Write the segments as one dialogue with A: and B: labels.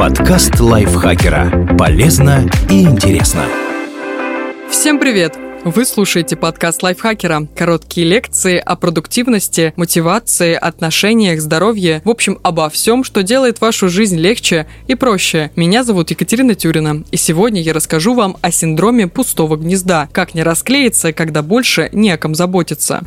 A: Подкаст лайфхакера. Полезно и интересно.
B: Всем привет! Вы слушаете подкаст лайфхакера. Короткие лекции о продуктивности, мотивации, отношениях, здоровье. В общем, обо всем, что делает вашу жизнь легче и проще. Меня зовут Екатерина Тюрина. И сегодня я расскажу вам о синдроме пустого гнезда. Как не расклеиться, когда больше не о ком заботиться.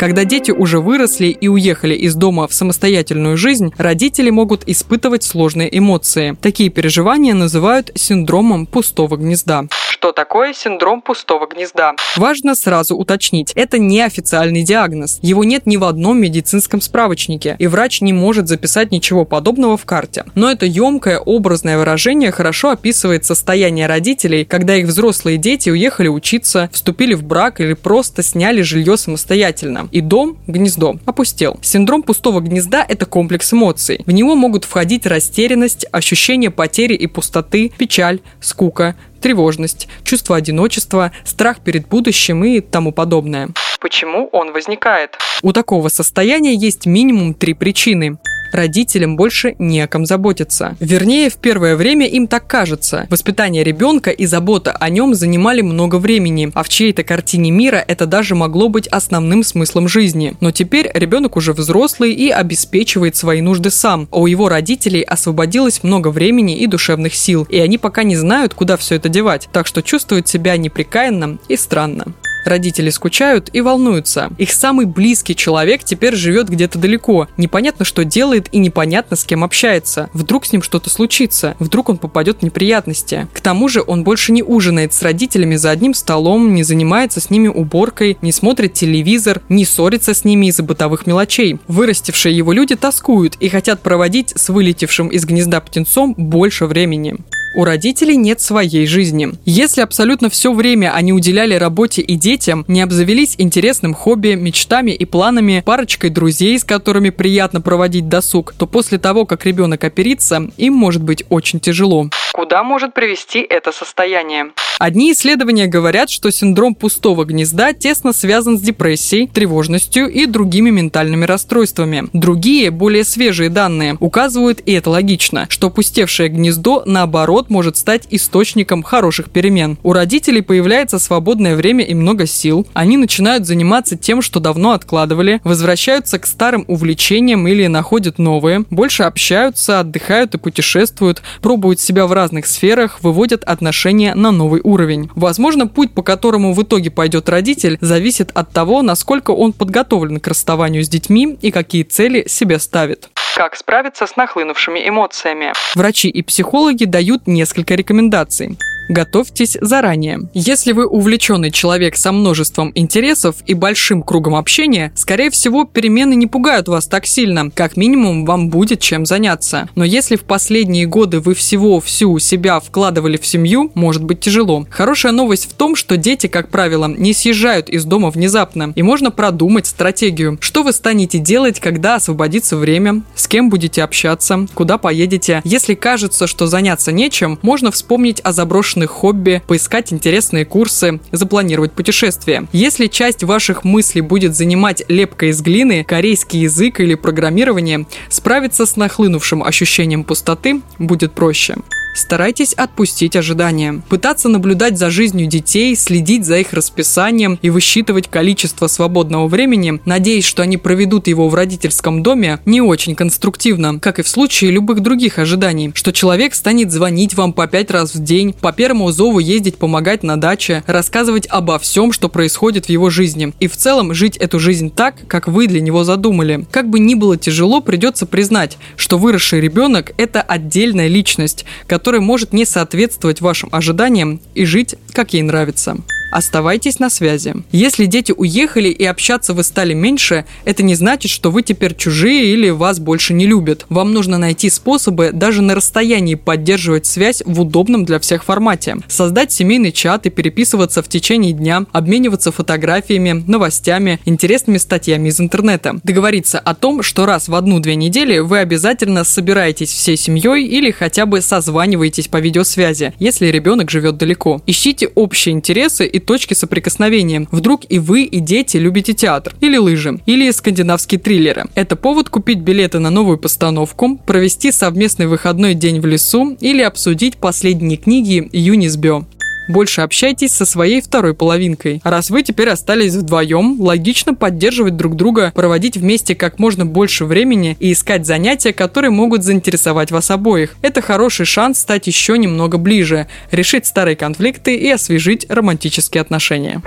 B: Когда дети уже выросли и уехали из дома в самостоятельную жизнь, родители могут испытывать сложные эмоции. Такие переживания называют синдромом пустого гнезда. Что такое синдром пустого гнезда? Важно сразу уточнить, это не официальный диагноз. Его нет ни в одном медицинском справочнике, и врач не может записать ничего подобного в карте. Но это емкое образное выражение хорошо описывает состояние родителей, когда их взрослые дети уехали учиться, вступили в брак или просто сняли жилье самостоятельно и дом, гнездо, опустел. Синдром пустого гнезда – это комплекс эмоций. В него могут входить растерянность, ощущение потери и пустоты, печаль, скука, тревожность, чувство одиночества, страх перед будущим и тому подобное. Почему он возникает? У такого состояния есть минимум три причины родителям больше не о ком заботиться. Вернее, в первое время им так кажется. Воспитание ребенка и забота о нем занимали много времени, а в чьей-то картине мира это даже могло быть основным смыслом жизни. Но теперь ребенок уже взрослый и обеспечивает свои нужды сам, а у его родителей освободилось много времени и душевных сил, и они пока не знают, куда все это девать, так что чувствуют себя неприкаянно и странно. Родители скучают и волнуются. Их самый близкий человек теперь живет где-то далеко. Непонятно, что делает и непонятно, с кем общается. Вдруг с ним что-то случится. Вдруг он попадет в неприятности. К тому же он больше не ужинает с родителями за одним столом, не занимается с ними уборкой, не смотрит телевизор, не ссорится с ними из-за бытовых мелочей. Вырастившие его люди тоскуют и хотят проводить с вылетевшим из гнезда птенцом больше времени. У родителей нет своей жизни. Если абсолютно все время они уделяли работе и детям, не обзавелись интересным хобби, мечтами и планами, парочкой друзей, с которыми приятно проводить досуг, то после того, как ребенок оперится, им может быть очень тяжело. Куда может привести это состояние? Одни исследования говорят, что синдром пустого гнезда тесно связан с депрессией, тревожностью и другими ментальными расстройствами. Другие, более свежие данные указывают, и это логично, что пустевшее гнездо, наоборот, может стать источником хороших перемен. У родителей появляется свободное время и много сил. Они начинают заниматься тем, что давно откладывали, возвращаются к старым увлечениям или находят новые, больше общаются, отдыхают и путешествуют, пробуют себя в разных сферах, выводят отношения на новый уровень. Возможно, путь, по которому в итоге пойдет родитель, зависит от того, насколько он подготовлен к расставанию с детьми и какие цели себе ставит. Как справиться с нахлынувшими эмоциями? Врачи и психологи дают несколько рекомендаций готовьтесь заранее. Если вы увлеченный человек со множеством интересов и большим кругом общения, скорее всего, перемены не пугают вас так сильно. Как минимум, вам будет чем заняться. Но если в последние годы вы всего всю себя вкладывали в семью, может быть тяжело. Хорошая новость в том, что дети, как правило, не съезжают из дома внезапно, и можно продумать стратегию. Что вы станете делать, когда освободится время, с кем будете общаться, куда поедете. Если кажется, что заняться нечем, можно вспомнить о заброшенных различных хобби, поискать интересные курсы, запланировать путешествие. Если часть ваших мыслей будет занимать лепка из глины, корейский язык или программирование, справиться с нахлынувшим ощущением пустоты будет проще. Старайтесь отпустить ожидания. Пытаться наблюдать за жизнью детей, следить за их расписанием и высчитывать количество свободного времени, надеясь, что они проведут его в родительском доме, не очень конструктивно, как и в случае любых других ожиданий, что человек станет звонить вам по пять раз в день, по первому зову ездить помогать на даче, рассказывать обо всем, что происходит в его жизни, и в целом жить эту жизнь так, как вы для него задумали. Как бы ни было тяжело, придется признать, что выросший ребенок – это отдельная личность, который может не соответствовать вашим ожиданиям и жить, как ей нравится. Оставайтесь на связи. Если дети уехали и общаться вы стали меньше, это не значит, что вы теперь чужие или вас больше не любят. Вам нужно найти способы даже на расстоянии поддерживать связь в удобном для всех формате. Создать семейный чат и переписываться в течение дня, обмениваться фотографиями, новостями, интересными статьями из интернета. Договориться о том, что раз в одну-две недели вы обязательно собираетесь всей семьей или хотя бы созваниваетесь по видеосвязи, если ребенок живет далеко. Ищите общие интересы и точки соприкосновения. Вдруг и вы, и дети любите театр, или лыжи, или скандинавские триллеры. Это повод купить билеты на новую постановку, провести совместный выходной день в лесу или обсудить последние книги Юнисбё. Больше общайтесь со своей второй половинкой. Раз вы теперь остались вдвоем, логично поддерживать друг друга, проводить вместе как можно больше времени и искать занятия, которые могут заинтересовать вас обоих. Это хороший шанс стать еще немного ближе, решить старые конфликты и освежить романтические отношения.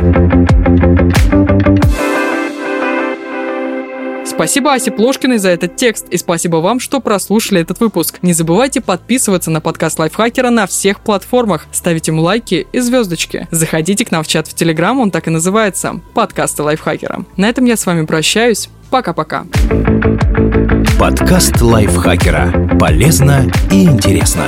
B: Спасибо Асе Плошкиной за этот текст и спасибо вам, что прослушали этот выпуск. Не забывайте подписываться на подкаст Лайфхакера на всех платформах, ставить ему лайки и звездочки. Заходите к нам в чат в Телеграм, он так и называется – подкасты Лайфхакера. На этом я с вами прощаюсь. Пока-пока.
A: Подкаст Лайфхакера. Полезно и интересно.